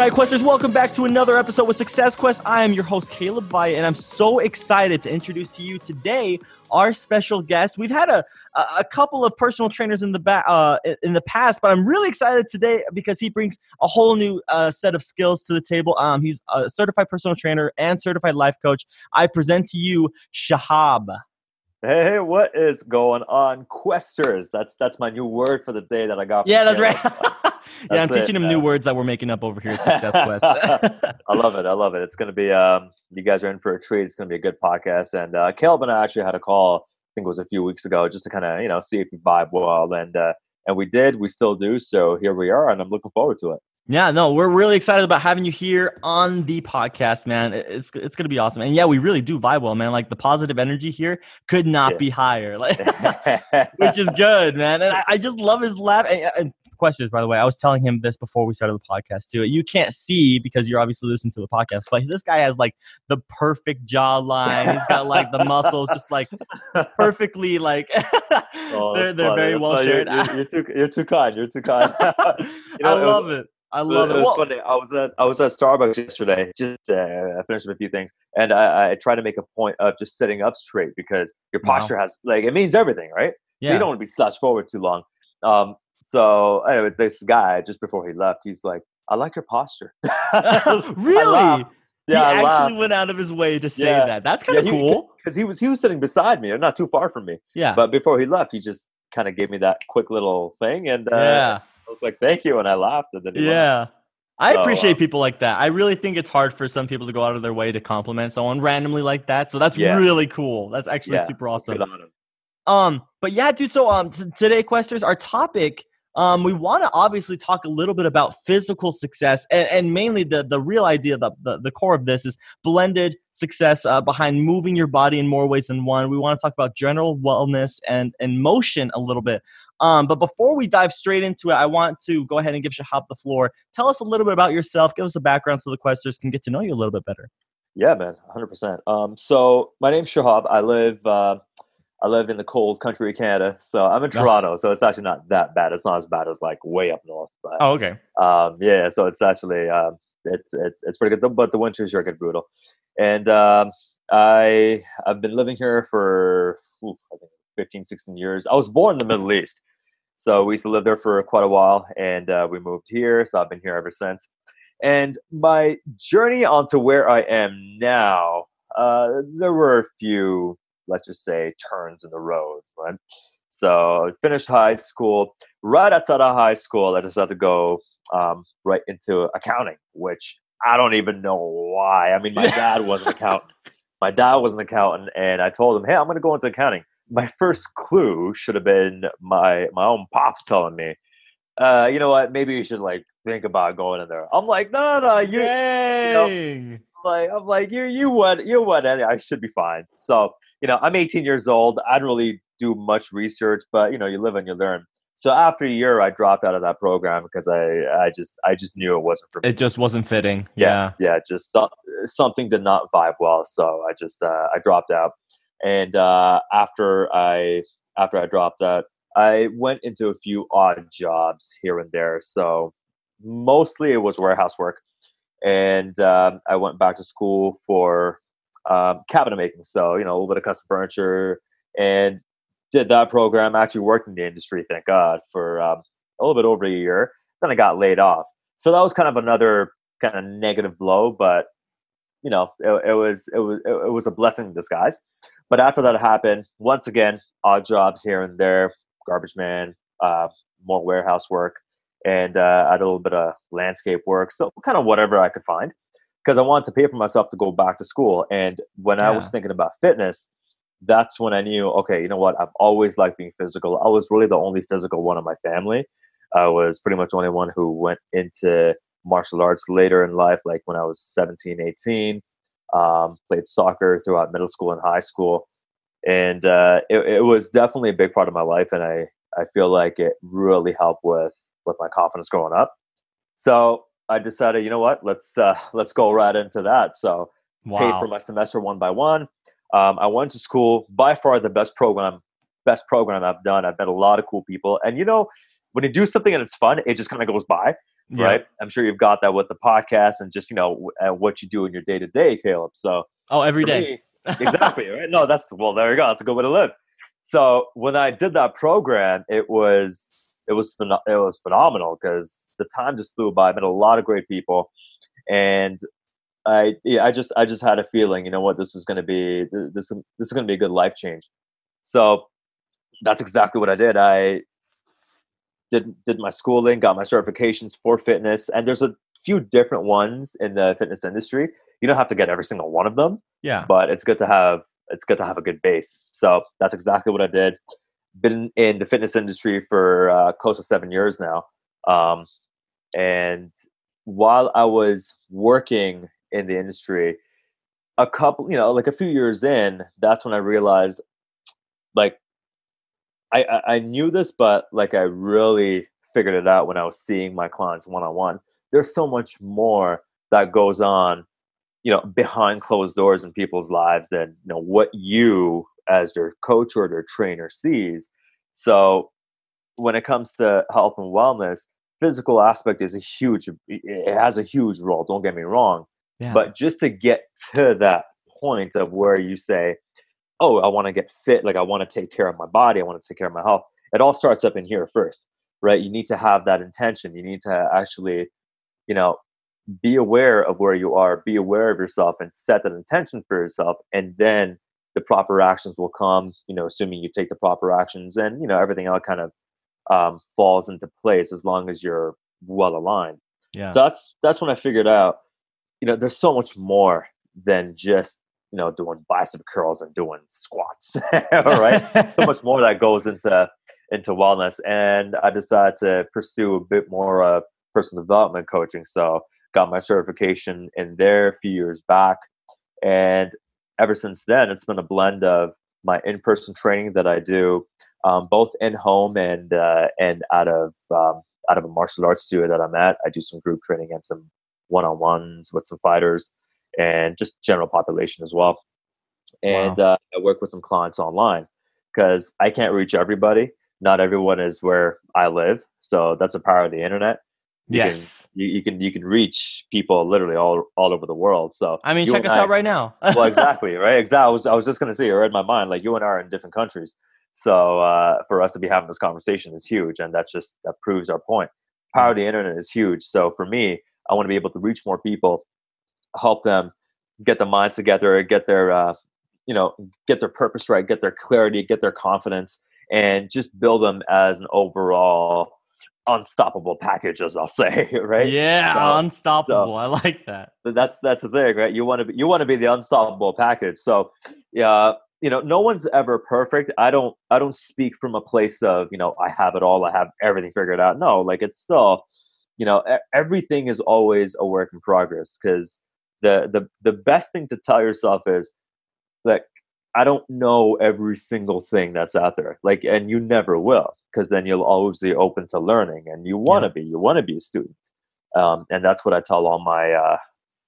right, Questers, welcome back to another episode with Success Quest. I am your host, Caleb Vaya, and I'm so excited to introduce to you today our special guest. We've had a, a couple of personal trainers in the ba- uh, in the past, but I'm really excited today because he brings a whole new uh, set of skills to the table. Um, he's a certified personal trainer and certified life coach. I present to you Shahab. Hey, what is going on, Questers? That's that's my new word for the day that I got. Yeah, that's Caleb. right. yeah, I'm teaching him new words that we're making up over here at Success Quest. I love it. I love it. It's going to be, um, you guys are in for a treat. It's going to be a good podcast. And uh, Caleb and I actually had a call, I think it was a few weeks ago, just to kind of, you know, see if we vibe well. And, uh, and we did, we still do. So here we are, and I'm looking forward to it. Yeah, no, we're really excited about having you here on the podcast, man. It's it's gonna be awesome, and yeah, we really do vibe well, man. Like the positive energy here could not yeah. be higher, like, which is good, man. And I, I just love his laugh. And, and questions, by the way. I was telling him this before we started the podcast too. You can't see because you're obviously listening to the podcast, but this guy has like the perfect jawline. He's got like the muscles just like perfectly like oh, they're they're very well shared. You're, you're, too you're too kind. You're too kind. you know, I love it. Was, it. I love it. It was funny. I was at I was at Starbucks yesterday. Just uh, I finished up a few things, and I, I try to make a point of just sitting up straight because your posture wow. has like it means everything, right? Yeah. So you don't want to be slouched forward too long. Um, so anyway, this guy just before he left, he's like, "I like your posture." really? Yeah, he actually went out of his way to say yeah. that. That's kind of yeah, cool. Because he was he was sitting beside me, not too far from me. Yeah. But before he left, he just kind of gave me that quick little thing, and uh, yeah, I was like, "Thank you," and I laughed. And then yeah. Left. I so, appreciate uh, people like that. I really think it's hard for some people to go out of their way to compliment someone randomly like that. So that's yeah. really cool. That's actually super awesome. Um, but yeah, dude. So um, t- today, Questers, our topic um, we want to obviously talk a little bit about physical success and, and mainly the, the real idea, the, the, the core of this is blended success uh, behind moving your body in more ways than one. We want to talk about general wellness and, and motion a little bit. Um, but before we dive straight into it, I want to go ahead and give Shahab the floor. Tell us a little bit about yourself. Give us a background so the questers can get to know you a little bit better. Yeah, man, 100%. Um, so my name's Shahab. I live uh, I live in the cold country of Canada, so I'm in Toronto, so it's actually not that bad. It's not as bad as like way up north. But, oh, okay. Um, yeah, so it's actually um, it's it, it's pretty good, but the winters are get brutal. And um, I I've been living here for oof, I think 15, 16 years. I was born in the Middle East, so we used to live there for quite a while, and uh, we moved here. So I've been here ever since. And my journey onto where I am now, uh, there were a few let's just say turns in the road, right? So I finished high school. Right outside of high school, I decided to go um, right into accounting, which I don't even know why. I mean, my dad was an accountant. My dad was an accountant, and I told him, "Hey, I'm going to go into accounting." My first clue should have been my my own pops telling me, uh, "You know what? Maybe you should like think about going in there." I'm like, "No, no, no you." Dang. You know, like I'm like you you what you what I should be fine. So you know, I'm 18 years old. I don't really do much research, but you know, you live and you learn. So after a year, I dropped out of that program because I, I just, I just knew it wasn't for me. It just wasn't fitting. Yeah, yeah, yeah just so, something did not vibe well. So I just, uh, I dropped out. And uh, after I, after I dropped out, I went into a few odd jobs here and there. So mostly it was warehouse work, and um, I went back to school for um, cabinet making. So, you know, a little bit of custom furniture and did that program. Actually worked in the industry, thank God, for um, a little bit over a year. Then I got laid off. So that was kind of another kind of negative blow, but you know, it, it was it was it was a blessing in disguise. But after that happened, once again, odd jobs here and there, garbage man, uh, more warehouse work, and uh, I did a little bit of landscape work. So kind of whatever I could find because I wanted to pay for myself to go back to school. And when yeah. I was thinking about fitness, that's when I knew, okay, you know what? I've always liked being physical. I was really the only physical one in my family. I was pretty much the only one who went into martial arts later in life, like when I was 17, 18. Um, played soccer throughout middle school and high school. And uh, it, it was definitely a big part of my life. And I, I feel like it really helped with, with my confidence growing up. So I decided, you know what, let's uh, let's go right into that. So wow. paid for my semester one by one. Um, I went to school. By far, the best program, best program I've done. I've met a lot of cool people, and you know, when you do something and it's fun, it just kind of goes by. yeah. right? I'm sure you've got that with the podcast and just you know what you do in your day to day, Caleb. So oh, every day, me, exactly, right? No, that's well, there you go. That's a good way to live. So when I did that program, it was it was it was phenomenal because the time just flew by. I met a lot of great people, and I yeah, I just I just had a feeling, you know what, this is going to be this this is going to be a good life change. So that's exactly what I did. I did did my schooling, got my certifications for fitness, and there's a few different ones in the fitness industry. You don't have to get every single one of them. Yeah. But it's good to have it's good to have a good base. So that's exactly what I did. Been in the fitness industry for uh, close to seven years now. Um, and while I was working in the industry, a couple, you know, like a few years in, that's when I realized, like, I, I, I knew this, but like I really figured it out when I was seeing my clients one on one. There's so much more that goes on, you know, behind closed doors in people's lives than you know what you as their coach or their trainer sees. So when it comes to health and wellness, physical aspect is a huge it has a huge role, don't get me wrong. Yeah. But just to get to that point of where you say, oh, I want to get fit, like I want to take care of my body, I want to take care of my health. It all starts up in here first, right? You need to have that intention. You need to actually, you know, be aware of where you are, be aware of yourself, and set that intention for yourself. And then the proper actions will come, you know, assuming you take the proper actions and, you know, everything else kind of um, falls into place as long as you're well aligned. Yeah. So that's that's when I figured out, you know, there's so much more than just you know doing bicep curls and doing squats right so much more that goes into into wellness and i decided to pursue a bit more uh, personal development coaching so got my certification in there a few years back and ever since then it's been a blend of my in-person training that i do um, both in home and uh, and out of um, out of a martial arts studio that i'm at i do some group training and some one-on-ones with some fighters and just general population as well. And wow. uh, I work with some clients online because I can't reach everybody. Not everyone is where I live, so that's a power of the internet. You yes, can, you, you, can you can reach people literally all all over the world. So I mean, check us I, out right now. well, exactly, right? Exactly. I was I was just gonna say, you read my mind. Like you and I are in different countries, so uh, for us to be having this conversation is huge, and that's just that proves our point. Power of the internet is huge. So for me, I want to be able to reach more people help them get the minds together, get their uh, you know get their purpose right, get their clarity, get their confidence, and just build them as an overall unstoppable package, as I'll say, right? Yeah, so, unstoppable. So, I like that. That's that's the thing, right? You want to be you want to be the unstoppable package. So yeah, you know, no one's ever perfect. I don't I don't speak from a place of you know I have it all, I have everything figured out. No, like it's still, you know, everything is always a work in progress because the the the best thing to tell yourself is like I don't know every single thing that's out there. Like, and you never will, because then you'll always be open to learning, and you want to yeah. be. You want to be a student, um, and that's what I tell all my. Uh,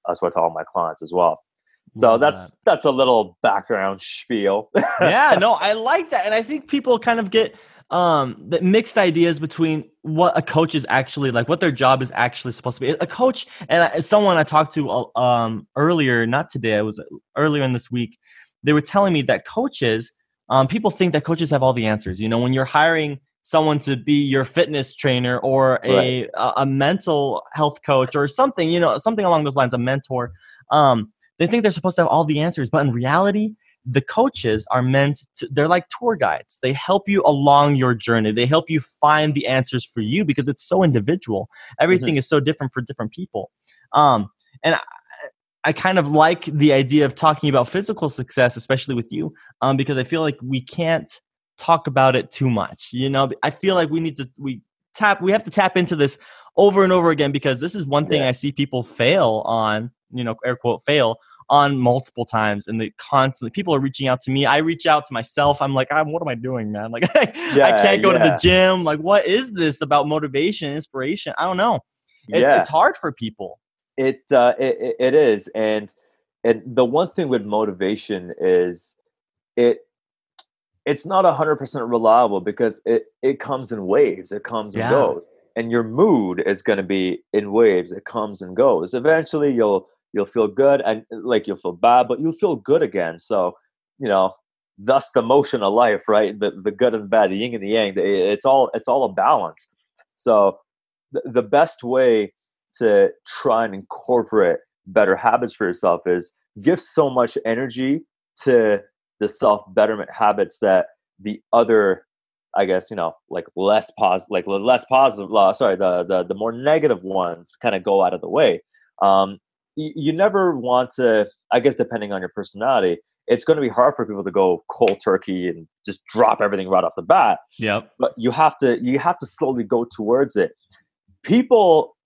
that's what I tell all my clients as well. So that's that. that's a little background spiel. yeah, no, I like that, and I think people kind of get um the mixed ideas between what a coach is actually like what their job is actually supposed to be a coach and someone i talked to uh, um earlier not today I was earlier in this week they were telling me that coaches um people think that coaches have all the answers. You know when you're hiring someone to be your fitness trainer or a right. a, a mental health coach or something you know something along those lines a mentor um they think they're supposed to have all the answers. But in reality the coaches are meant to they're like tour guides. They help you along your journey. They help you find the answers for you because it's so individual. Everything mm-hmm. is so different for different people. Um, and I, I, kind of like the idea of talking about physical success especially with you um, because i feel like we can't talk about it too much you know? I feel like we need to we tap we have to tap into this over and over again because this is one thing yeah. i see people fail on you know air quote fail on multiple times and they constantly people are reaching out to me. I reach out to myself. I'm like ah, what am i doing man? Like yeah, i can't go yeah. to the gym. Like what is this about motivation inspiration? I don't know. It's, yeah. it's hard for people it, uh, it it is. And and the one thing with motivation is it it's not 100% reliable because it it comes in waves it comes yeah. and goes. And your mood is going to be in waves it comes and goes. Eventually you'll you'll feel good and like you'll feel bad but you'll feel good again. So you know thus the motion of life right? The, the good and the bad the yin and the yang it's all it's all a balance. So the, the best way to try and incorporate better habits for yourself is give so much energy to the self betterment habits that the other I guess you know, like less positive, like less positive. Uh, sorry, the the the more negative ones kind of go out of the way. Um, you, you never want to. I guess depending on your personality, it's going to be hard for people to go cold turkey and just drop everything right off the bat. Yeah. But you have to you have to slowly go towards it. People,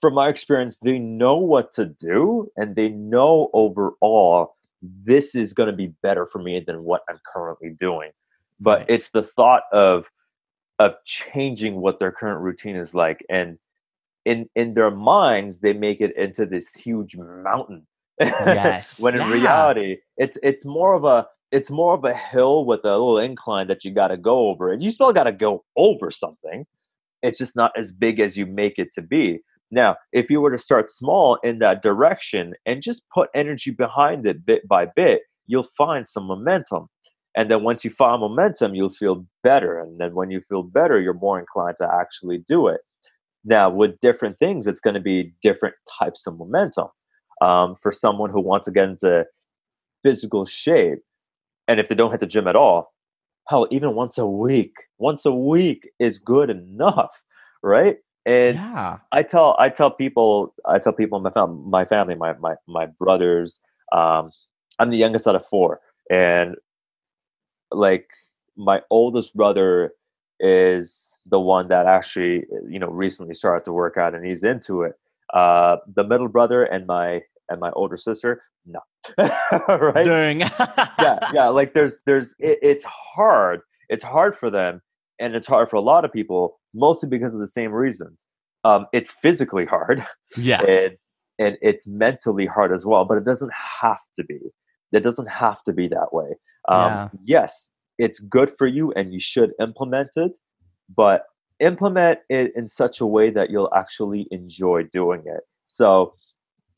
from my experience, they know what to do, and they know overall this is going to be better for me than what I'm currently doing. But it's the thought of of changing what their current routine is like and in in their minds they make it into this huge mountain yes. when in yeah. reality it's it's more of a it's more of a hill with a little incline that you got to go over and you still got to go over something it's just not as big as you make it to be now if you were to start small in that direction and just put energy behind it bit by bit you'll find some momentum. And then once you find momentum you'll feel better. And then when you feel better you're more inclined to actually do it. Now with different things it's going to be different types of momentum. Um, for someone who wants to get into physical shape and if they don't hit the gym at all hell even once a week once a week is good enough right and yeah. i tell i tell people i tell people in my, fam- my family my, my my brothers um, i'm the youngest out of four. And like my oldest brother is the one that actually you know recently started to work out and he's into it. Uh the middle brother and my and my older sister no. Right? Yeah yeah like there's there's it, it's hard. It's hard for them and it's hard for a lot of people mostly because of the same reasons um it's physically hard yeah and and it's mentally hard as well but it doesn't have to be it doesn't have to be that way um, yeah. Yes, it's good for you and you should implement it, but implement it in such a way that you'll actually enjoy doing it. So,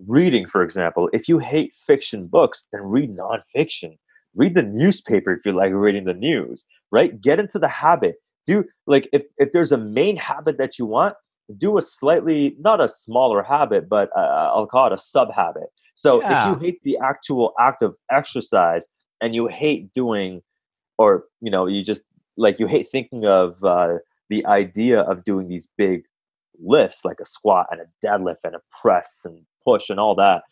reading, for example, if you hate fiction books, then read nonfiction. Read the newspaper if you like reading the news, right? Get into the habit. Do like if, if there's a main habit that you want, do a slightly not a smaller habit, but uh, I'll call it a sub habit. So yeah. if you hate the actual act of exercise, and you hate doing or you know you just like you hate thinking of uh, the idea of doing these big lifts like a squat and a deadlift and a press and push and all that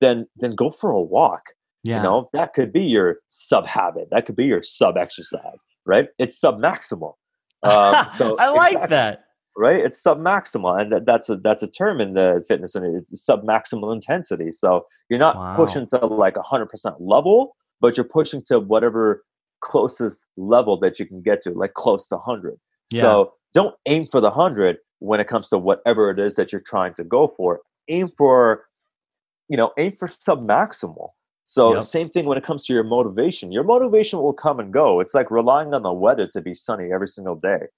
then then go for a walk yeah. you know that could be your sub habit that could be your sub exercise right it's sub maximal um, so i like exactly, that right it's sub maximal and that, that's a that's a term in the fitness and it's sub maximal intensity so you're not wow. pushing to like a 100% level but you're pushing to whatever closest level that you can get to, like close to 100. Yeah. So don't aim for the 100 when it comes to whatever it is that you're trying to go for. Aim for, you know, aim for sub maximal. So yep. same thing when it comes to your motivation. Your motivation will come and go. It's like relying on the weather to be sunny every single day.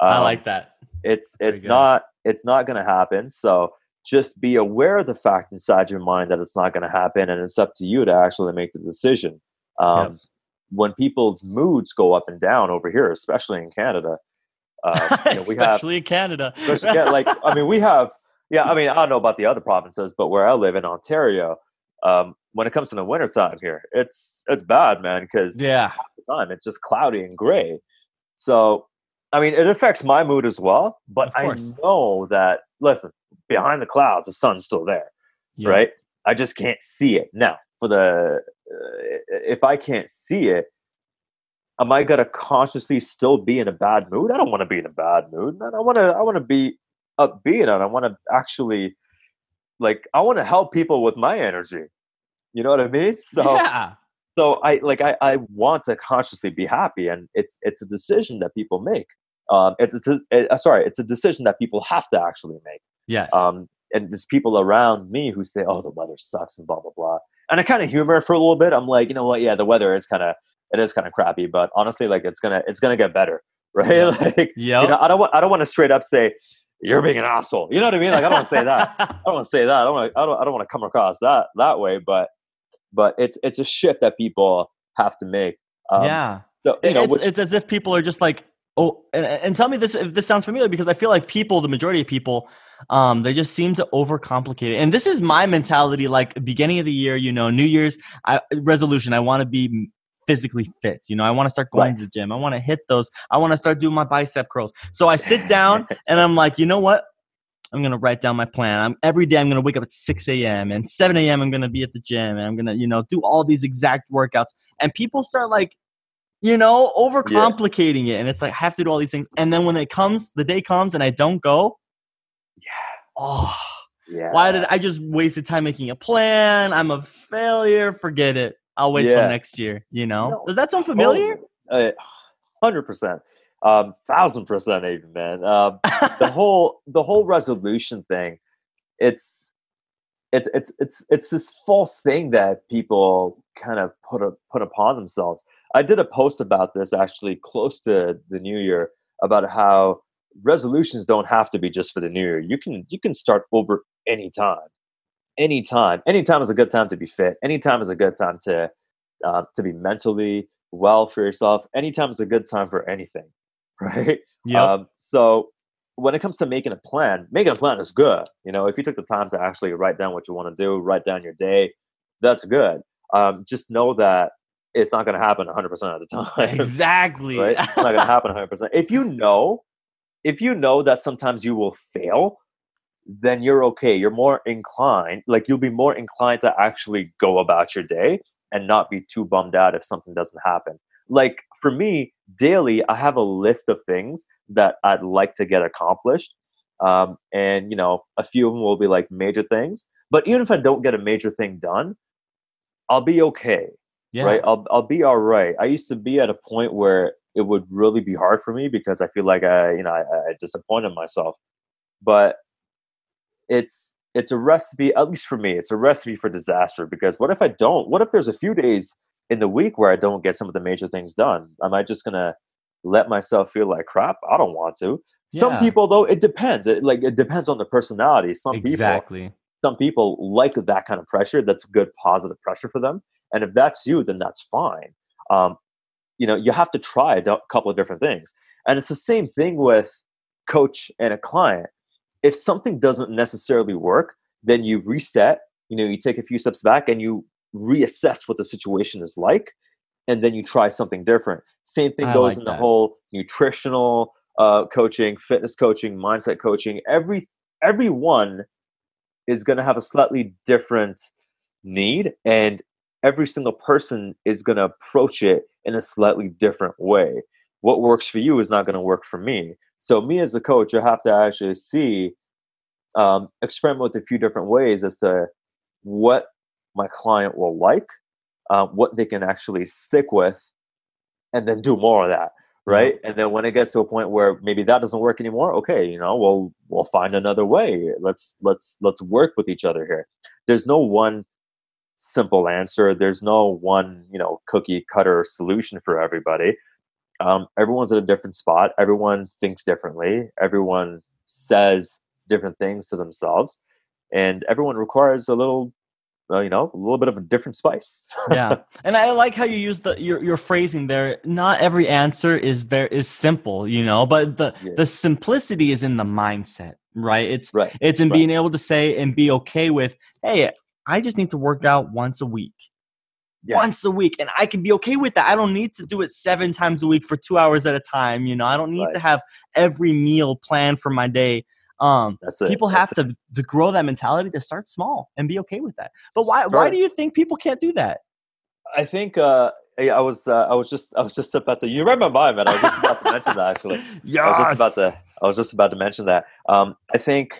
Um, I like that. It's That's it's not it's not going to happen. So just be aware of the fact inside your mind that it's not going to happen, and it's up to you to actually make the decision. Um, yep. When people's moods go up and down over here, especially in Canada, uh, you know, especially have, in Canada, especially, like I mean, we have yeah. I mean, I don't know about the other provinces, but where I live in Ontario, um, when it comes to the wintertime here, it's it's bad, man. Because yeah, time it's just cloudy and gray. So, I mean, it affects my mood as well. But I know that listen, behind the clouds, the sun's still there, yeah. right? I just can't see it now. For the uh, if I can't see it, am I gonna consciously still be in a bad mood? I don't want to be in a bad mood, man. I want to I want to be upbeat and I want to actually like I want to help people with my energy. You know what I mean? So yeah. So I like I, I want to consciously be happy, and it's it's a decision that people make. Um, it's, it's a, it, uh, sorry, it's a decision that people have to actually make. Yes. Um, and there's people around me who say, "Oh, the weather sucks," and blah blah blah and I kind of humor for a little bit. I'm like, you know what? Yeah, the weather is kind of it is kind of crappy, but honestly, like it's gonna it's gonna get better, right? Yeah. like, yeah, you know, I don't want I don't want to straight up say, you're being an asshole. You know what I mean? Like I don't want to say that. I don't want to say that. I don't want I don't I don't want to come across that that way, but but it's it's a shift that people have to make. Um, yeah. So, you know, it's, which, it's as if people are just like, oh, and, and tell me this if this sounds familiar because I feel like people, the majority of people, um, they just seem to overcomplicate it. And this is my mentality. Like beginning of the year, you know, New Year's I, resolution. I want to be physically fit. You know, I want to start going right. to the gym. I want to hit those. I want to start doing my bicep curls. So I sit down and I'm like, you know what? I'm gonna write down my plan. I'm every day I'm gonna wake up at 6 a.m. and 7 a.m. I'm gonna be at the gym and I'm gonna, you know, do all these exact workouts. And people start like, you know, overcomplicating yeah. it. And it's like I have to do all these things. And then when it comes, the day comes and I don't go, yeah. Oh yeah. Why did I just wasted time making a plan? I'm a failure. Forget it. I'll wait yeah. till next year. You know, no, does that sound familiar? Uh, hundred percent, um, thousand percent, even man. Um, the whole the whole resolution thing, it's it's it's it's it's this false thing that people kind of put a, put upon themselves. I did a post about this actually close to the new year about how resolutions don't have to be just for the new year. You can you can start over anytime anytime anytime is a good time to be fit anytime is a good time to uh, to be mentally well for yourself anytime is a good time for anything right yeah um, so when it comes to making a plan making a plan is good you know if you took the time to actually write down what you want to do write down your day that's good um, just know that it's not going to happen 100% of the time exactly right? it's not going to happen 100% if you know if you know that sometimes you will fail then you're okay. You're more inclined, like you'll be more inclined to actually go about your day and not be too bummed out if something doesn't happen. Like for me, daily, I have a list of things that I'd like to get accomplished. Um, and, you know, a few of them will be like major things. But even if I don't get a major thing done, I'll be okay. Yeah. Right. I'll, I'll be all right. I used to be at a point where it would really be hard for me because I feel like I, you know, I, I disappointed myself. But it's it's a recipe at least for me it's a recipe for disaster because what if i don't what if there's a few days in the week where i don't get some of the major things done am i just gonna let myself feel like crap? I don't want to. Yeah. some people though it depends. It like it depends on the personality. Some exactly. people some people like that kind of pressure that's good positive pressure for them and if that's you then that's fine. Um, you know you have to try a couple of different things and it's the same thing with coach and a client. If something doesn't necessarily work, then you reset, you know, you take a few steps back and you reassess what the situation is like, and then you try something different. Same thing I goes like in that. the whole nutritional uh, coaching, fitness coaching, mindset coaching. Every everyone is going to have a slightly different need, and every single person is going to approach it in a slightly different way. What works for you is not going to work for me. So me as a coach, I have to actually see, um, experiment with a few different ways as to what my client will like, uh, what they can actually stick with, and then do more of that. Right. And then when it gets to a point where maybe that doesn't work anymore, okay, you know, we'll we'll find another way. Let's let's let's work with each other here. There's no one simple answer. There's no one, you know, cookie cutter solution for everybody um, everyone's at a different spot. Everyone thinks differently. Everyone says different things to themselves, and everyone requires a little, uh, you know, a little bit of a different spice. yeah, and I like how you use the your your phrasing there. Not every answer is very is simple, you know, but the yeah. the simplicity is in the mindset, right? It's right. it's in right. being able to say and be okay with, hey, I just need to work out once a week yeah. once a week and i can be okay with that i don't need to do it seven times a week for two hours at a time you know i don't need right. to have every meal planned for my day um people have to to grow that mentality to start small and be okay with that. But why start. why do you think people can't do that? I think uh I was uh, I was just I was just about to you read my mind man. I was just about to mention that actually. Yes. I was just about to I was just about to mention that. Um I think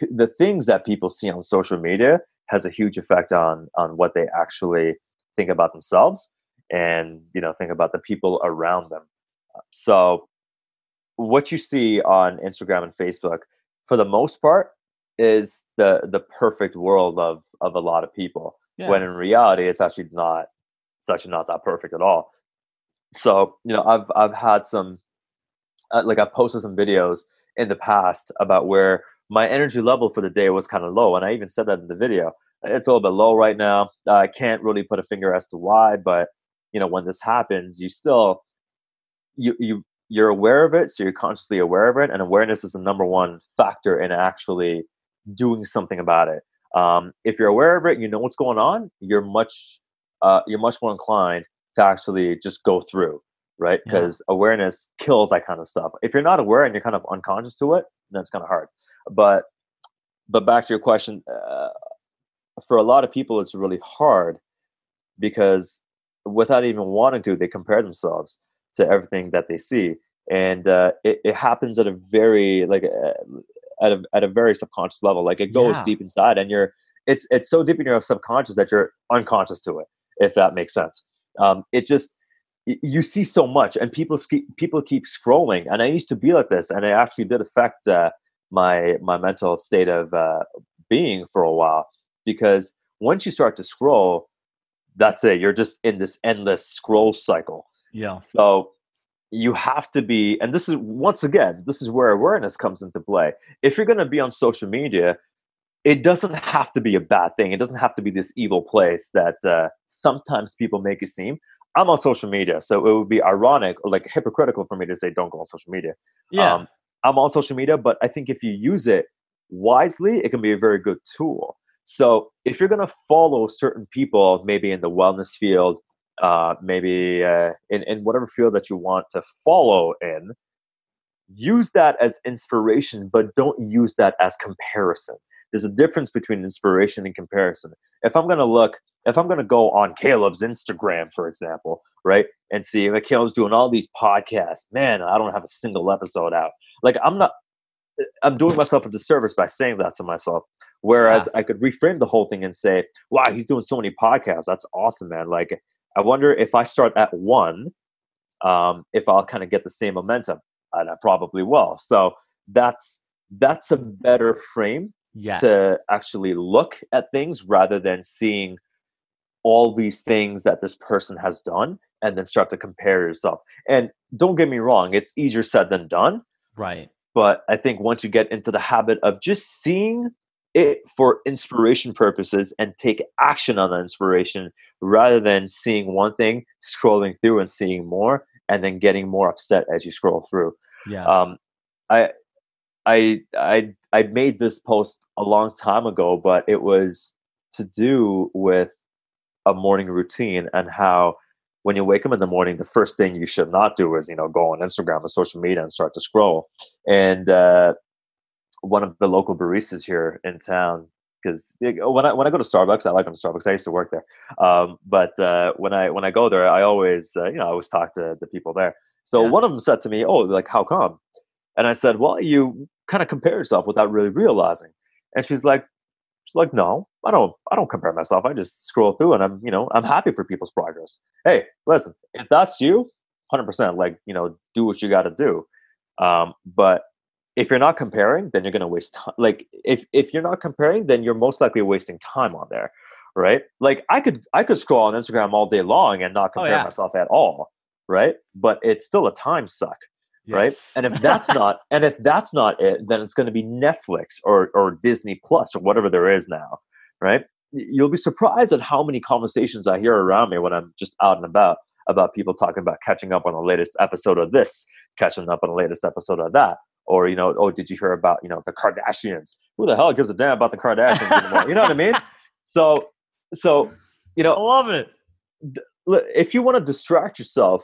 the things that people see on social media has a huge effect on on what they actually think about themselves and you know think about the people around them. So what you see on instagram and facebook for the most part is the the perfect world of of a lot of people yeah. when in reality it's actually not it's actually not that perfect at all so you know i've i've had some uh, like i've posted some videos in the past about where my energy level for the day was kind of low, and I even said that in the video. It's a little bit low right now. I can't really put a finger as to why, but you know, when this happens, you still you you you're aware of it, so you're consciously aware of it, and awareness is the number one factor in actually doing something about it. Um, if you're aware of it, you know what's going on. You're much uh, you're much more inclined to actually just go through, right? Because yeah. awareness kills that kind of stuff. If you're not aware and you're kind of unconscious to it, then it's kind of hard. But but back to your question, uh, for a lot of people, it's really hard because without even wanting to, they compare themselves to everything that they see, and uh, it, it happens at a very like uh, at a at a very subconscious level. Like it goes yeah. deep inside, and you're it's it's so deep in your subconscious that you're unconscious to it. If that makes sense, um, it just you see so much, and people keep people keep scrolling. And I used to be like this, and it actually did affect uh, my my mental state of uh, being for a while because once you start to scroll, that's it. You're just in this endless scroll cycle. Yeah. So you have to be and this is once again this is where awareness comes into play. If you're going to be on social media it doesn't have to be a bad thing. It doesn't have to be this evil place that uh, sometimes people make it seem. I'm on social media so it would be ironic or like hypocritical for me to say don't go on social media. Yeah. Um, i'm on social media but i think if you use it wisely it can be a very good tool. So if you're going to follow certain people maybe in the wellness field uh, maybe uh, in, in whatever field that you want to follow in, use that as inspiration, but don't use that as comparison. There's a difference between inspiration and comparison. If I'm going to look, if I'm going to go on Caleb's Instagram, for example, right, and see like Caleb's doing all these podcasts, man, I don't have a single episode out. Like I'm not, I'm doing myself a disservice by saying that to myself. Whereas yeah. I could reframe the whole thing and say, wow, he's doing so many podcasts. That's awesome, man. Like I wonder if I start at one, um, if I'll kind of get the same momentum, and I probably will. So that's that's a better frame yes. to actually look at things rather than seeing all these things that this person has done and then start to compare yourself. And don't get me wrong, it's easier said than done. Right. But I think once you get into the habit of just seeing it for inspiration purposes and take action on the inspiration rather than seeing one thing, scrolling through and seeing more, and then getting more upset as you scroll through. Yeah. Um, I, I, I, I made this post a long time ago, but it was to do with a morning routine and how when you wake up in the morning, the first thing you should not do is you know go on Instagram or social media and start to scroll. And uh, one of the local baristas here in town because when I when I go to Starbucks, I like going to Starbucks. I used to work there, um, but uh, when I when I go there, I always uh, you know I always talk to the people there. So yeah. one of them said to me, "Oh, like how come?" And I said, "Well, you kind of compare yourself without really realizing." And she's like, "She's like, no, I don't. I don't compare myself. I just scroll through, and I'm you know I'm happy for people's progress. Hey, listen, if that's you, hundred percent, like you know, do what you got to do. Um, but if you're not comparing, then you're going to waste time. Like if if you're not comparing, then you're most likely wasting time on there, right? Like I could I could scroll on Instagram all day long and not oh, compare oh, yeah. myself at all, right? But it's still a time suck, yes. right? And if that's not and if that's not it, then it's going to be Netflix or or Disney Plus or whatever there is now, right? You'll be surprised at how many conversations I hear around me when I'm just out and about about people talking about catching up on the latest episode of this, catching up on the latest episode of that or you know, oh, did you hear about you know the Kardashians? Who the hell gives a damn about the Kardashians anymore? you know what I mean? So, so you know, I love it. If you want to distract yourself,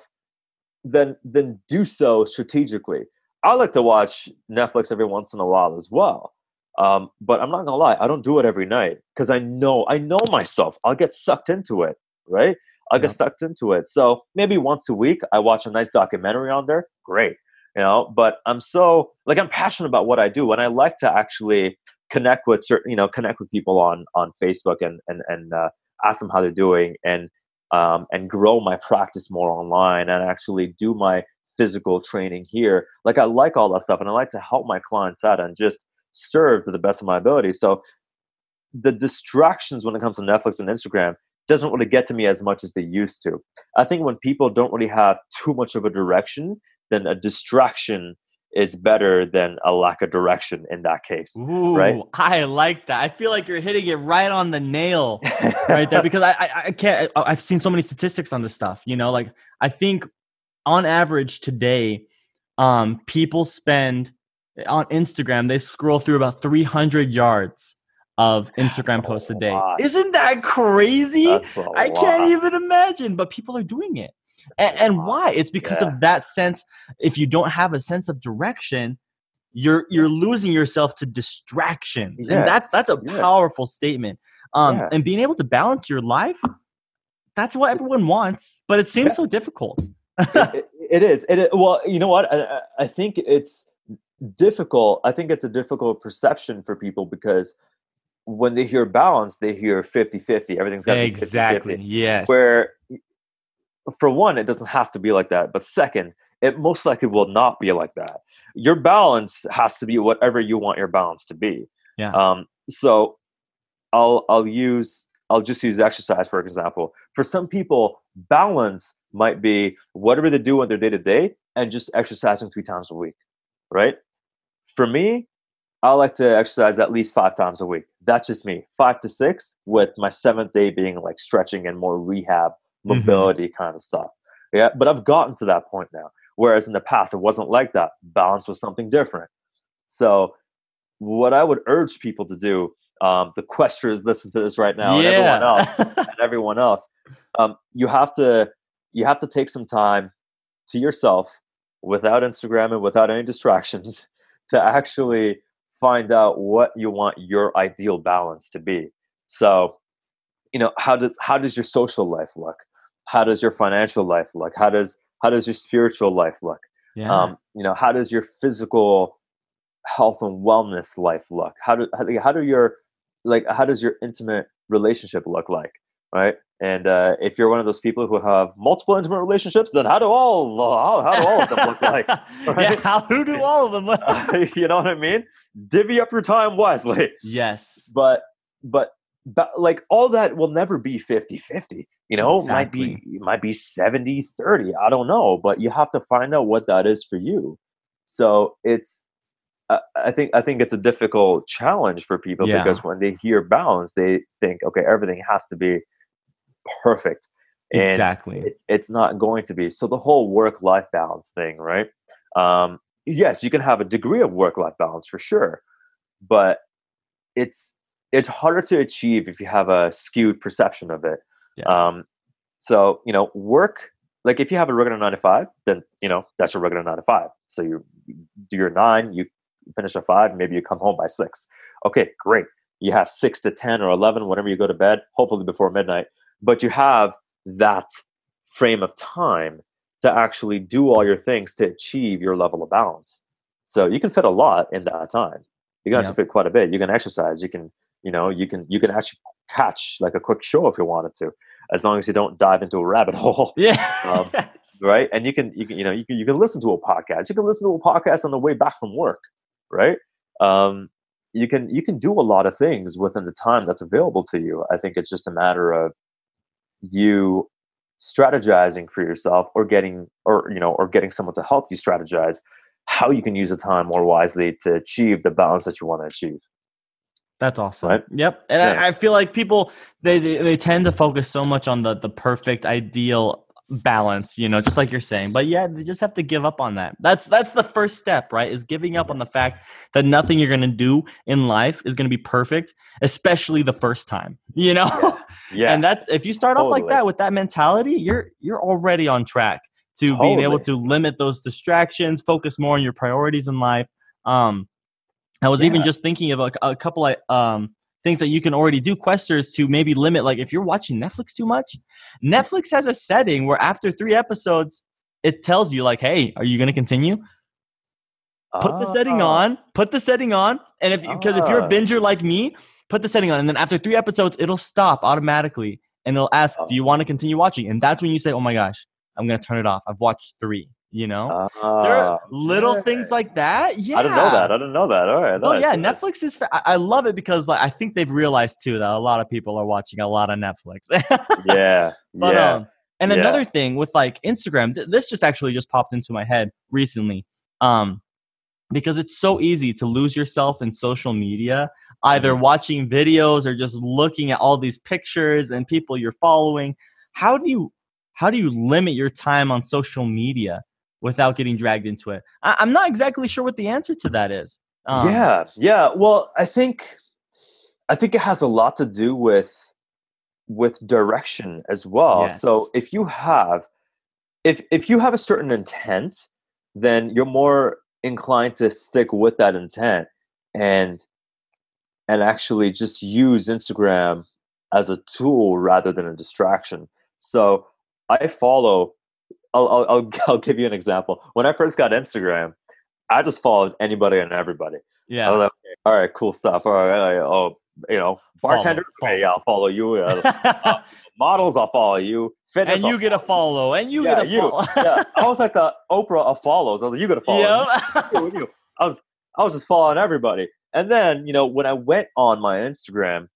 then then do so strategically. I like to watch Netflix every once in a while as well. Um, but I'm not gonna lie, I don't do it every night because I know I know myself. I'll get sucked into it, right? I'll get sucked into it. So maybe once a week I watch a nice documentary on there. Great you know but i'm so like i'm passionate about what i do and i like to actually connect with certain you know connect with people on on facebook and and and uh, ask them how they're doing and um, and grow my practice more online and actually do my physical training here. Like i like all that stuff and i like to help my clients out and just serve to the best of my ability. So the distractions when it comes to netflix and instagram doesn't really get to me as much as they used to. I think when people don't really have too much of a direction then a distraction is better than a lack of direction in that case. Ooh, right? I like that. I feel like you're hitting it right on the nail right there because I, I, I can't. I've seen so many statistics on this stuff. You know, like I think on average today, um, people spend on Instagram they scroll through about 300 yards of Instagram posts a day. Lot. Isn't that crazy? I can't even imagine, but people are doing it. And, and why? It's because yeah. of that sense. If you don't have a sense of direction, you're you're losing yourself to distractions, yeah. and that's that's a powerful statement. Um, and being able to balance your life, that's what everyone wants, but it seems so difficult. it, it, it is. It, well, you know what? I, I think it's difficult. I think it's a difficult perception for people because when they hear balance, they hear 50 50. Everything's got to exactly. be 50 Yes. Where for one, it doesn't have to be like that. But second, it most likely will not be like that. Your balance has to be whatever you want your balance to be. Yeah. Um, so I'll I'll use I'll just use exercise for example. For some people, balance might be whatever they do on their day to day and just exercising three times a week, right? For me, I like to exercise at least five times a week. That's just me, five to six, with my seventh day being like stretching and more rehab. Mobility mm-hmm. kind of stuff. Yeah, but I've gotten to that point now. Whereas in the past, it wasn't like that. Balance was something different. So, what I would urge people to do, um, the questers listen to this right now, yeah. and everyone else, and everyone else, um, you have to you have to take some time to yourself, without Instagram and without any distractions, to actually find out what you want your ideal balance to be. So, you know, how does how does your social life look? how does your financial life look how does how does your spiritual life look yeah. um, you know how does your physical health and wellness life look how do how, how do your like how does your intimate relationship look like right and uh, if you're one of those people who have multiple intimate relationships then how do all how, how do all of them look like right? yeah how who do all of them look like? you know what i mean divvy up your time wisely yes but but but like all that will never be 50 50 you know? Exactly. might be might be 70 30 i don't know but you have to find out what that is for you. So it's uh, i think i think it's a difficult challenge for people yeah. because when they hear balance they think okay everything has to be perfect and exactly. it's, it's not going to be. So the whole work life balance thing right? Um yes you can have a degree of work life balance for sure but it's it's harder to achieve if you have a skewed perception of it. Yes. Um, so you know, work like if you have a regular nine to five, then you know that's your regular nine to five. So you do your nine, you finish at five, maybe you come home by six. Okay, great. You have six to ten or eleven, whenever you go to bed, hopefully before midnight. But you have that frame of time to actually do all your things to achieve your level of balance. So you can fit a lot in that time. You can actually fit quite a bit. You can exercise. You can you know you can you can actually catch like a quick show if you wanted to as long as you don't dive into a rabbit hole yeah. um, right? And you can you can you know you can you can listen to a podcast. You can listen to a podcast on the way back from work right? Um, you can you can do a lot of things within the time that's available to you. I think it's just a matter of you strategizing for yourself or getting or you know or getting someone to help you strategize how you can use the time more wisely to achieve the balance that you want to achieve that's awesome. Right? Yep. And yeah. I, I, feel like people they, they they tend to focus so much on the the perfect ideal balance, you know, just like you're saying. But yeah, they just have to give up on that. That's that's the first step, right? Is giving up on the fact that nothing you're going to do in life is going to be perfect, especially the first time. You know? Yeah. yeah. and that's if you start totally. off like that with that mentality, you're you're already on track to totally. being able to limit those distractions, focus more on your priorities in life. Um I was yeah. even just thinking of a, a couple of um, things that you can already do questers to maybe limit like if you're watching netflix too much netflix has a setting where after three episodes it tells you like hey are you going to continue put the setting ah. on put the setting on and if because if you're a ah. binger like me put the setting on and then after three episodes it'll stop automatically and it'll ask do you want to continue watching and that's when you say oh my gosh i'm going to turn it off i've watched three you know uh, there are little yeah. things like that yeah i didn't know that i didn't know that all right well yeah netflix is i love it because like i think they've realized too that a lot of people are watching a lot of netflix yeah but yeah. um and yeah. another thing with like instagram th- this just actually just popped into my head recently um because it's so easy to lose yourself in social media, either mm-hmm. watching videos or just looking at all these pictures and people you're following. How do you how do you limit your time on social media without getting dragged into it? I, am not exactly sure what the answer to that is. Um, yeah, yeah. Well, I think I think it has a lot to do with with direction as well. Yes. So if you have if if you have a certain intent, then you're more inclined to stick with that intent and and actually just use Instagram as a tool rather than a distraction. So I follow. I'll, I'll, I'll give you an example. When I first got Instagram, I just followed anybody and everybody. Yeah. Like, okay, all right, cool stuff. All right, oh, you know, bartender. Follow, okay, yeah, I'll follow you. Uh, models, I'll follow you. Fitness, and you I'll get a follow, and you yeah, get a you. follow. yeah, I was like the Oprah of follows. I was like, you get a follow. Yep. I was, I was just following everybody. And then, you know, when I went on my Instagram,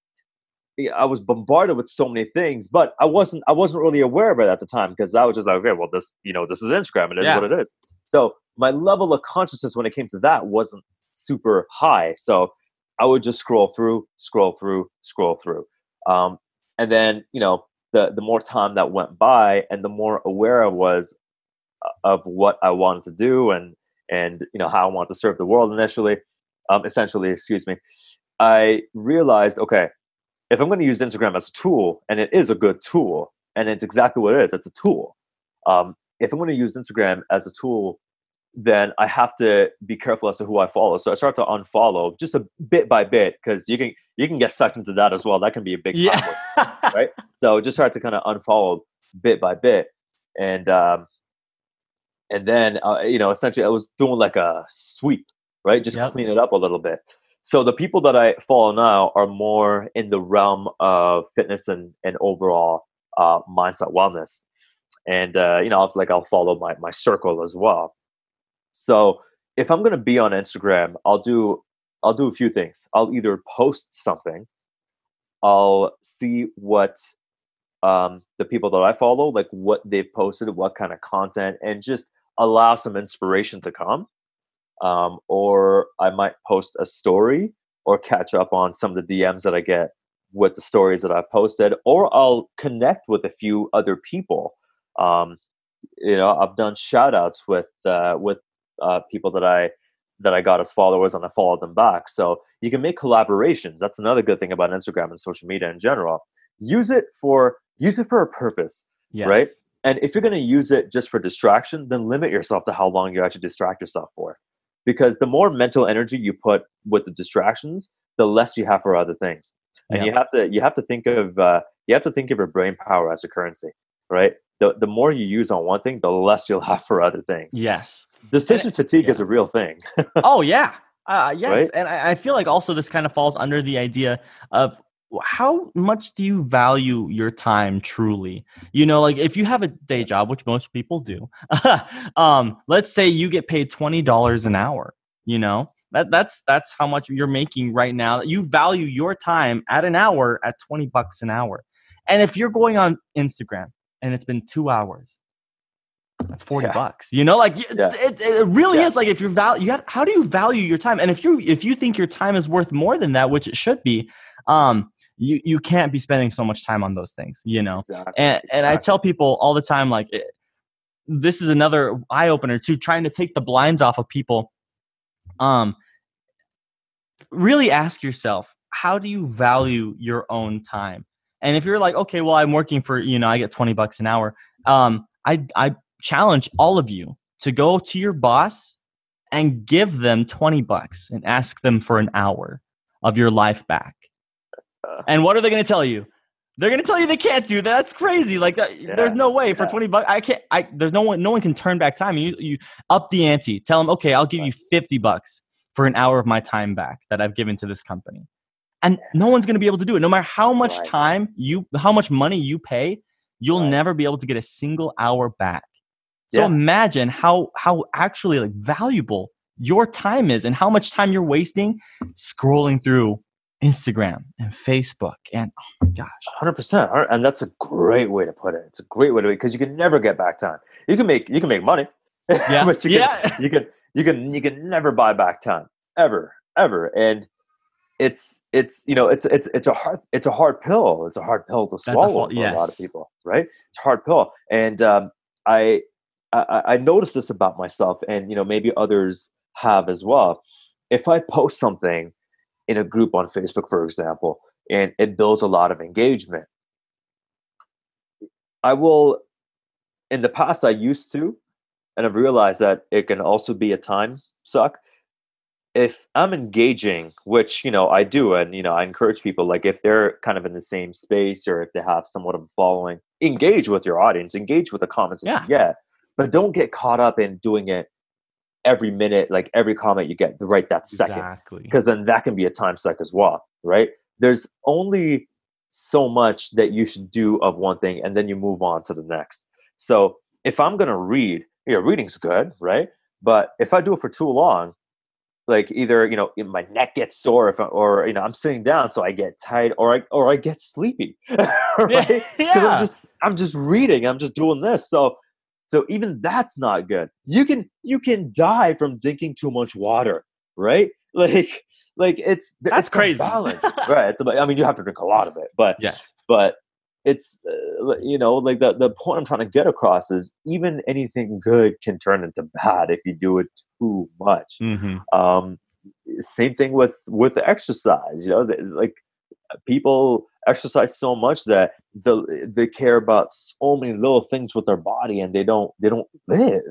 I was bombarded with so many things, but I wasn't I wasn't really aware of it at the time because I was just like, okay, well, this you know this is Instagram, and it is yeah. what it is. So my level of consciousness when it came to that wasn't super high. So I would just scroll through, scroll through, scroll through, um, and then you know the the more time that went by, and the more aware I was uh, of what I wanted to do and and you know how I want to serve the world initially, um, essentially, excuse me, I realized okay if I'm going to use Instagram as a tool, and it is a good tool, and it's exactly what it is, it's a tool. Um, if I'm going to use Instagram as a tool, then I have to be careful as to who I follow. So I start to unfollow just a bit by bit because you can you can get sucked into that as well. That can be a big yeah. right? So just start to kind of unfollow bit by bit, and um, and then uh, you know essentially I was doing like a sweep, right? Just yep. clean it up a little bit. So the people that I follow now are more in the realm of fitness and, and overall uh, mindset wellness. And, uh, you know, like I'll follow my, my circle as well. So if I'm going to be on Instagram, I'll do, I'll do a few things. I'll either post something, I'll see what um, the people that I follow, like what they've posted, what kind of content, and just allow some inspiration to come um, or I might post a story or catch up on some of the DMs that I get with the stories that I've posted, or I'll connect with a few other people. Um, you know, I've done shout outs with uh, with uh, people that I that I got as followers and I followed them back. So you can make collaborations. That's another good thing about Instagram and social media in general. Use it for use it for a purpose, yes. right? And if you're going to use it just for distraction, then limit yourself to how long you actually distract yourself for because the more mental energy you put with the distractions the less you have for other things. And yeah. you have to you have to think of uh, you have to think of your brain power as a currency right? The, the more you use on one thing the less you'll have for other things. Yes. Decision and, fatigue yeah. is a real thing. Oh yeah. Uh, yes. Right? and I, I feel like also this kind of falls under the idea of how much do you value your time truly? You know like if you have a day job which most people do um let's say you get paid $20 an hour you know? That that's that's how much you're making right now. You value your time at an hour at 20 bucks an hour. And if you're going on instagram and it's been two hours that's 40 yeah. bucks you know? Like yeah. it, it, really yeah. is like if you're value you have, how do you value your time? And if you if you think your time is worth more than that which it should be um you you can't be spending so much time on those things you know? Exactly. and and i tell people all the time like it, this is another eye opener too trying to take the blinds off of people. Um really ask yourself how do you value your own time? And if you're like okay well i'm working for you know i get 20 bucks an hour um i i challenge all of you to go to your boss and give them 20 bucks and ask them for an hour of your life back and what are they going to tell you? They're going to tell you they can't do that. That's crazy. Like, uh, yeah, there's no way for 20 bucks. I can't, I, there's no one, no one can turn back time. You, you up the ante. Tell them, okay, I'll give you 50 bucks for an hour of my time back that I've given to this company. And no one's going to be able to do it. No matter how much right. time you, how much money you pay, you'll right. never be able to get a single hour back. So yeah. imagine how, how actually like valuable your time is and how much time you're wasting scrolling through Instagram and Facebook and oh my gosh, hundred percent. And that's a great way to put it. It's a great way to because you can never get back time. You can make you can make money. Yeah, but you yeah. Can, you can you can you can never buy back time ever ever and it's it's you know it's it's it's a hard it's a hard pill it's a hard pill to swallow for yes. a lot of people right it's a hard pill and um, I, I i noticed this about myself and you know maybe others have as well if i post something in a group on facebook for example and it builds a lot of engagement i will in the past i used to and i've realized that it can also be a time suck if I'm engaging, which you know I do, and you know I encourage people, like if they're kind of in the same space or if they have somewhat of a following, engage with your audience, engage with the comments yeah. you get, but don't get caught up in doing it every minute, like every comment you get right that second, exactly. because then that can be a time suck as well, right? There's only so much that you should do of one thing, and then you move on to the next. So if I'm gonna read, yeah, reading's good, right? But if I do it for too long, like either you know my neck gets sore if I, or you know I'm sitting down so I get tired or I or I get sleepy right yeah. I'm just I'm just reading I'm just doing this so so even that's not good. You can you can die from drinking too much water right? Like like it's that's it's crazy. balance. Right it's about, I mean you have to drink a lot of it but yes. but it's uh, you know like the the point i'm trying to get across is even anything good can turn into bad if you do it too much. Mm-hmm. um same thing with with the exercise you know like people exercise so much that the, they care about so many little things with their body and they don't they don't live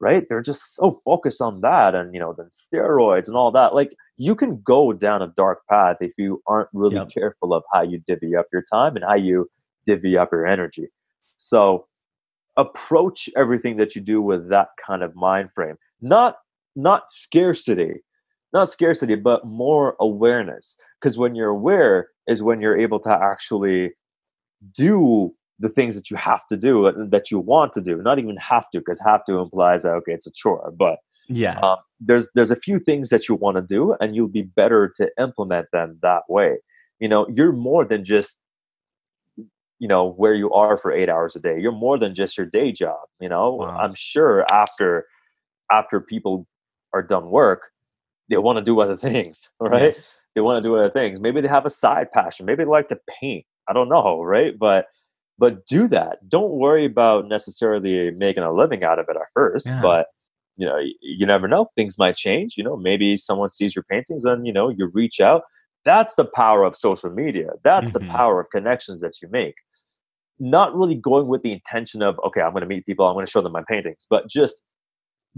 right they're just so focused on that and you know then steroids and all that like you can go down a dark path if you aren't really yep. careful of how you divvy up your time and how you divvy up your energy. So approach everything that you do with that kind of mind frame. Not not scarcity, not scarcity, but more awareness. Because when you're aware is when you're able to actually do the things that you have to do that you want to do. Not even have to, because have to implies that okay, it's a chore. But yeah, um, there's there's a few things that you want to do, and you'll be better to implement them that way. You know, you're more than just you know where you are for eight hours a day you're more than just your day job you know wow. i'm sure after after people are done work they want to do other things right? Yes. they want to do other things. Maybe they have a side passion. Maybe they like to paint. I don't know right? But but do that. Don't worry about necessarily making a living out of it at first yeah. but you know you, you never know. Things might change you know? Maybe someone sees your paintings and you know you reach out. That's the power of social media. That's mm-hmm. the power of connections that you make. Not really going with the intention of okay i'm going to meet people. I'm going to show them my paintings but just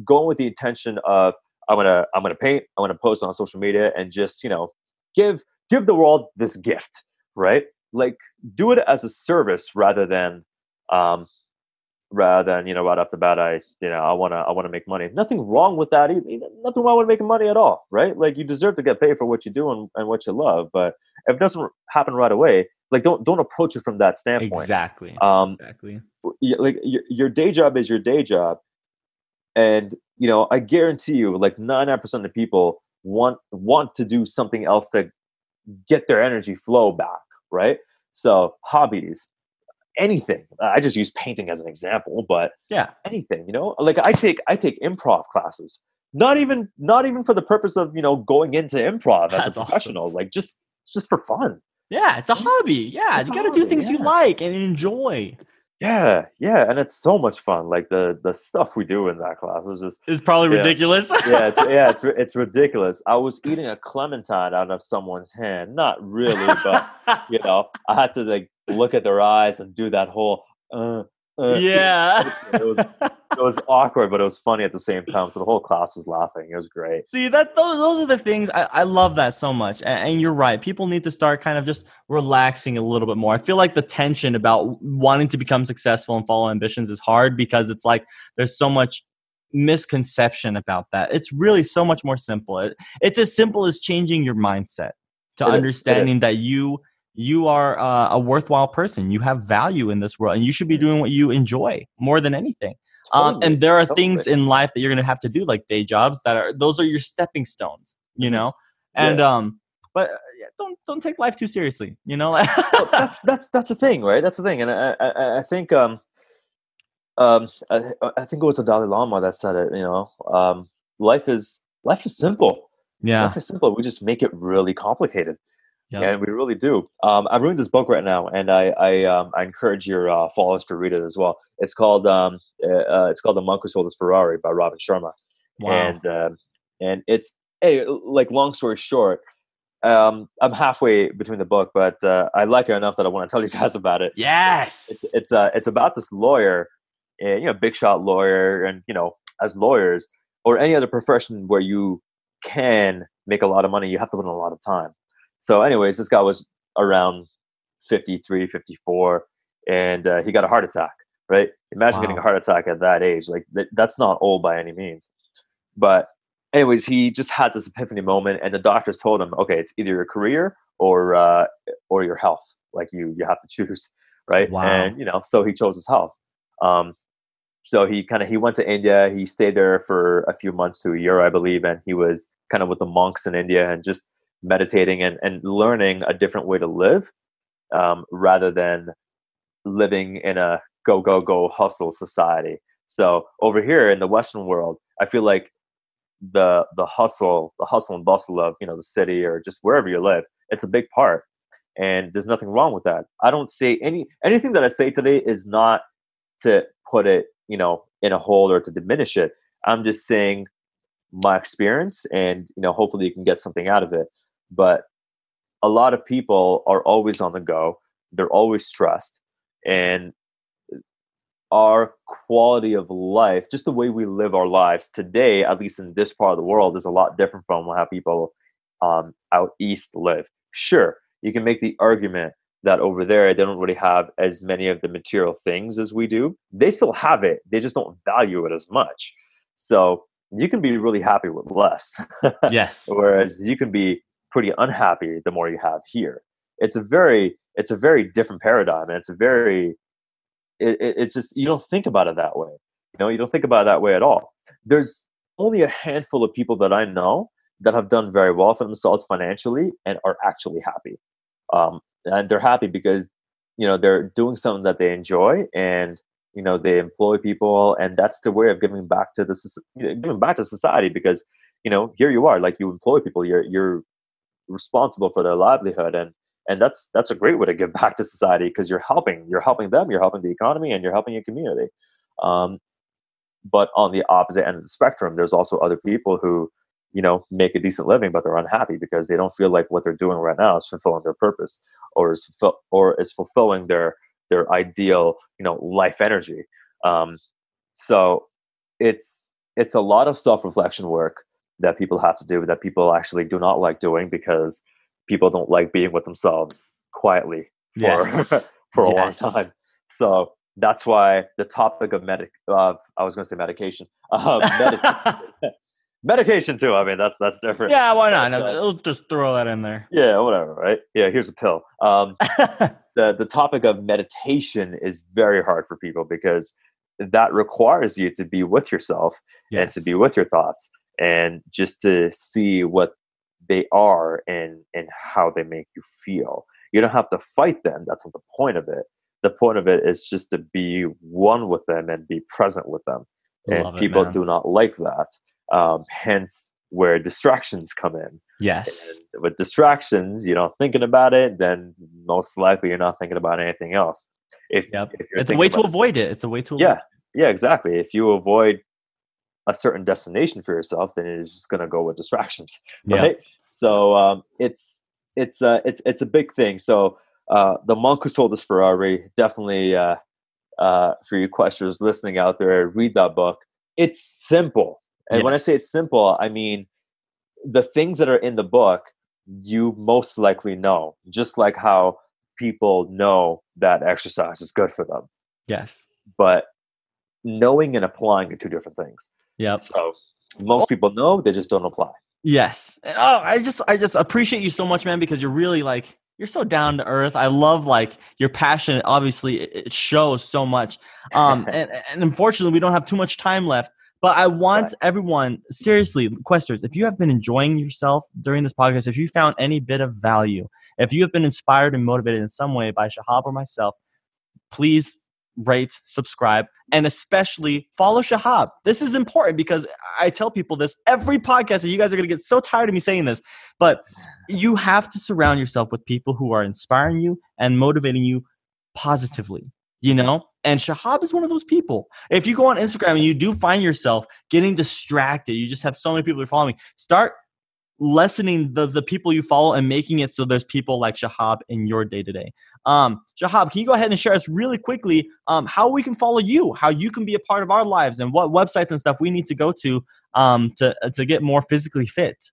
going with the intention of i'm to i'm to paint i'm to post on social media and just you know give give the world this gift right? Like do it as a service rather than um rather than you know right off the bat i you know i want to i want to make money. Nothing wrong with that either. Nothing wrong with making money at all right? Like you deserve to get paid for what you do and, and what you love but if it doesn't happen right away like don't don't approach it from that standpoint. Exactly. Um exactly. like your, your day job is your day job and you know i guarantee you like 99% of people want want to do something else to get their energy flow back right so hobbies anything i just use painting as an example but yeah anything you know like i take i take improv classes not even not even for the purpose of you know going into improv as That's a professional awesome. like just just for fun yeah, it's a hobby. Yeah, it's you got to do things yeah. you like and enjoy. Yeah, yeah, and it's so much fun. Like the the stuff we do in that class is just is probably yeah. ridiculous. yeah, it's, yeah, it's it's ridiculous. I was eating a clementine out of someone's hand. Not really, but you know, I had to like look at their eyes and do that whole uh, uh, yeah. it, was, it was awkward, but it was funny at the same time. So the whole class was laughing. It was great. See that those, those are the things I, I love that so much. And, and, you're right. People need to start kind of just relaxing a little bit more. I feel like the tension about wanting to become successful and follow ambitions is hard because it's like there's so much misconception about that. It's really so much more simple. It, it's as simple as changing your mindset to it understanding is, that you you are uh, a worthwhile person. You have value in this world, and you should be doing what you enjoy more than anything. Totally, um, and there are totally. things in life that you're going to have to do, like day jobs, that are those are your stepping stones. You mm-hmm. know, and yeah. um, but uh, don't don't take life too seriously. You know, well, that's that's that's the thing, right? That's the thing, and I I, I think um um I, I think it was the Dalai Lama that said it. You know, um life is life is simple. Yeah, life is simple. We just make it really complicated. Yep. And we really do. Um, I'm reading this book right now, and I I, um, I encourage your uh, followers to read it as well. It's called um, uh, uh it's called The Monk Who Sold His Ferrari by Robin Sharma, wow. and uh, and it's hey like long story short, um, I'm halfway between the book, but uh, I like it enough that I want to tell you guys about it. Yes, it's it's, uh, it's about this lawyer, and, eh, you know, big shot lawyer, and you know, as lawyers or any other profession where you can make a lot of money, you have to put in a lot of time. So, anyways, this guy was around 53, 54, and uh, he got a heart attack. Right? Imagine wow. getting a heart attack at that age. Like th- that's not old by any means. But, anyways, he just had this epiphany moment, and the doctors told him, okay, it's either your career or uh, or your health. Like you, you have to choose, right? Wow. And you know, so he chose his health. Um, so he kind of he went to India. He stayed there for a few months to a year, I believe, and he was kind of with the monks in India and just meditating and, and learning a different way to live um, rather than living in a go go go hustle society. So over here in the western world i feel like the the hustle the hustle and bustle of you know the city or just wherever you live it's a big part. And there's nothing wrong with that. I don't say any anything that i say today is not to put it you know in a hole or to diminish it. I'm just saying my experience and you know hopefully you can get something out of it but a lot of people are always on the go. They're always stressed. And our quality of life just the way we live our lives today at least in this part of the world is a lot different from how people um, out east live. Sure you can make the argument that over there they don't really have as many of the material things as we do. They still have it they just don't value it as much. So you can be really happy with less. Yes. Whereas you can be pretty unhappy the more you have here. It's a very it's a very different paradigm and it's a very it, it's just you don't think about it that way you know you don't think about it that way at all. There's only a handful of people that i know that have done very well for themselves financially and are actually happy. Um, and they're happy because you know they're doing something that they enjoy and you know they employ people and that's the way of giving back to the giving back to society because you know here you are like you employ people you're you're responsible for their livelihood. And and that's that's a great way to give back to society because you're helping you're helping them you're helping the economy and you're helping your community. Um, but on the opposite end of the spectrum there's also other people who you know make a decent living but they're unhappy because they don't feel like what they're doing right now is fulfilling their purpose or is or is fulfilling their their ideal you know life energy. Um, so it's it's a lot of self-reflection work that people have to do that people actually do not like doing because people don't like being with themselves quietly for yes. for a yes. long time. So that's why the topic of medic uh, I was going to say medication. Uh, medication. medication too. I mean, that's that's different. Yeah, why not? I'll just throw that in there. Yeah, whatever. Right? Yeah, here's a pill. Um, the the topic of meditation is very hard for people because that requires you to be with yourself yes. and to be with your thoughts and just to see what they are and and how they make you feel. You don't have to fight them that's not the point of it. The point of it is just to be one with them and be present with them. And people man. do not like that um, hence where distractions come in. Yes. And with distractions you're not thinking about it then most likely you're not thinking about anything else. If, yep. if it's a way to avoid it. It's a way to yeah. Yeah exactly. If you avoid a certain destination for yourself, then it's just going to go with distractions, right? Yeah. So um, it's it's uh, it's it's a big thing. So uh, the monk who sold his Ferrari definitely uh, uh, for you questers listening out there, read that book. It's simple, and yes. when I say it's simple, I mean the things that are in the book you most likely know, just like how people know that exercise is good for them. Yes, but knowing and applying are two different things. Yeah. So most people know, they just don't apply. Yes. Oh, I just I just appreciate you so much, man, because you're really like you're so down to earth. I love like your passion. Obviously, it shows so much. Um, and, and unfortunately, we don't have too much time left. But I want right. everyone, seriously, questers, if you have been enjoying yourself during this podcast, if you found any bit of value, if you have been inspired and motivated in some way by Shahab or myself, please rate, subscribe, and especially follow Shahab. This is important because I tell people this every podcast, and you guys are going to get so tired of me saying this, but you have to surround yourself with people who are inspiring you and motivating you positively, you know? And Shahab is one of those people. If you go on Instagram and you do find yourself getting distracted, you just have so many people are following, start lessening the the people you follow and making it so there's people like Shahab in your day to day. Um, Shahab, can you go ahead and share us really quickly um, how we can follow you, how you can be a part of our lives, and what websites and stuff we need to go to um, to to get more physically fit?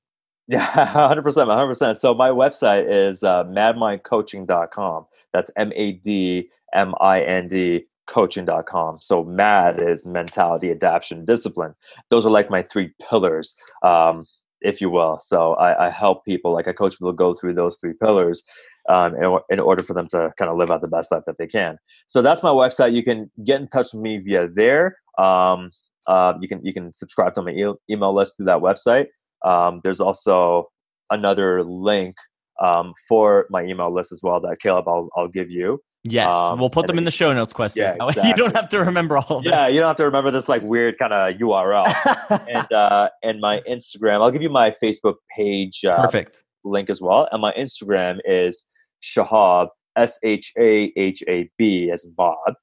Yeah, hundred percent, hundred percent. So my website is uh, madmindcoaching.com. That's M A D M I N D coaching.com. So MAD is mentality, adaptation, discipline. Those are like my three pillars. Um, if you will. So I, I, help people, like I coach people go through those three pillars um, in, in, order for them to kind of live out the best life that they can. So that's my website. You can get in touch with me via there. Um, uh, you can you can subscribe to my e- email list through that website. Um, there's also another link um, for my email list as well that Caleb I'll, I'll give you. Yes, um, we'll put them in the show notes, questers. Yeah, exactly. You don't have to remember all of them. Yeah, you don't have to remember this like weird kind of URL. and uh, and my Instagram, I'll give you my Facebook page. Uh, Perfect link as well. And my Instagram is Shahab S H A H A B as Bob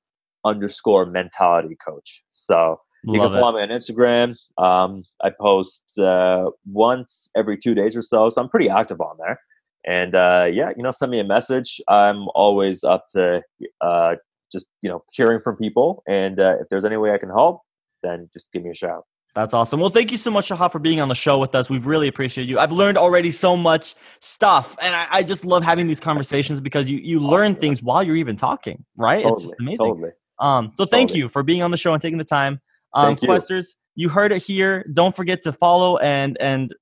underscore mentality coach. So you Love can follow it. me on Instagram. Um, I post uh, once every two days or so, so I'm pretty active on there. And uh, yeah, you know, send me a message. I'm always up to uh, just you know hearing from people, and uh, if there's any way I can help, then just give me a shout. That's awesome. Well, thank you so much, Shahab, for being on the show with us. We've really appreciated you. I've learned already so much stuff, and I, I just love having these conversations because you you learn things while you're even talking, right? Totally, it's just amazing. Totally. Um, so thank totally. you for being on the show and taking the time. Um, Questers, you. you heard it here. Don't forget to follow and and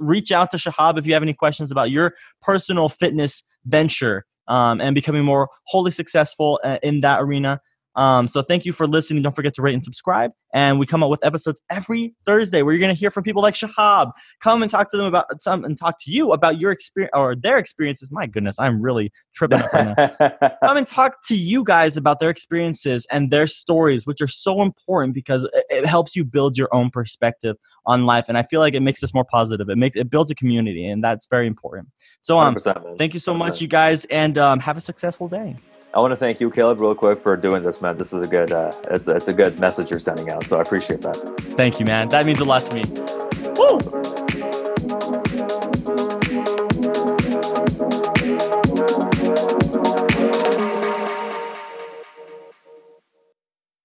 reach out to Shahab if you have any questions about your personal fitness venture um, and becoming more wholly successful uh, in that arena. Um, so thank you for listening. Don't forget to rate and subscribe. And we come out with episodes every Thursday where you're going to hear from people like Shahab. Come and talk to them about some and talk to you about your experience or their experiences. My goodness, I'm really tripping up right now. come and talk to you guys about their experiences and their stories, which are so important because it, it helps you build your own perspective on life. And I feel like it makes us more positive. It makes it builds a community, and that's very important. So um, thank you so much, you guys, and um, have a successful day. I want to thank you, Caleb, real quick for doing this, man. This is a good, uh, it's, it's a good message you're sending out. So I appreciate that. Thank you, man. That means a lot to me. Woo!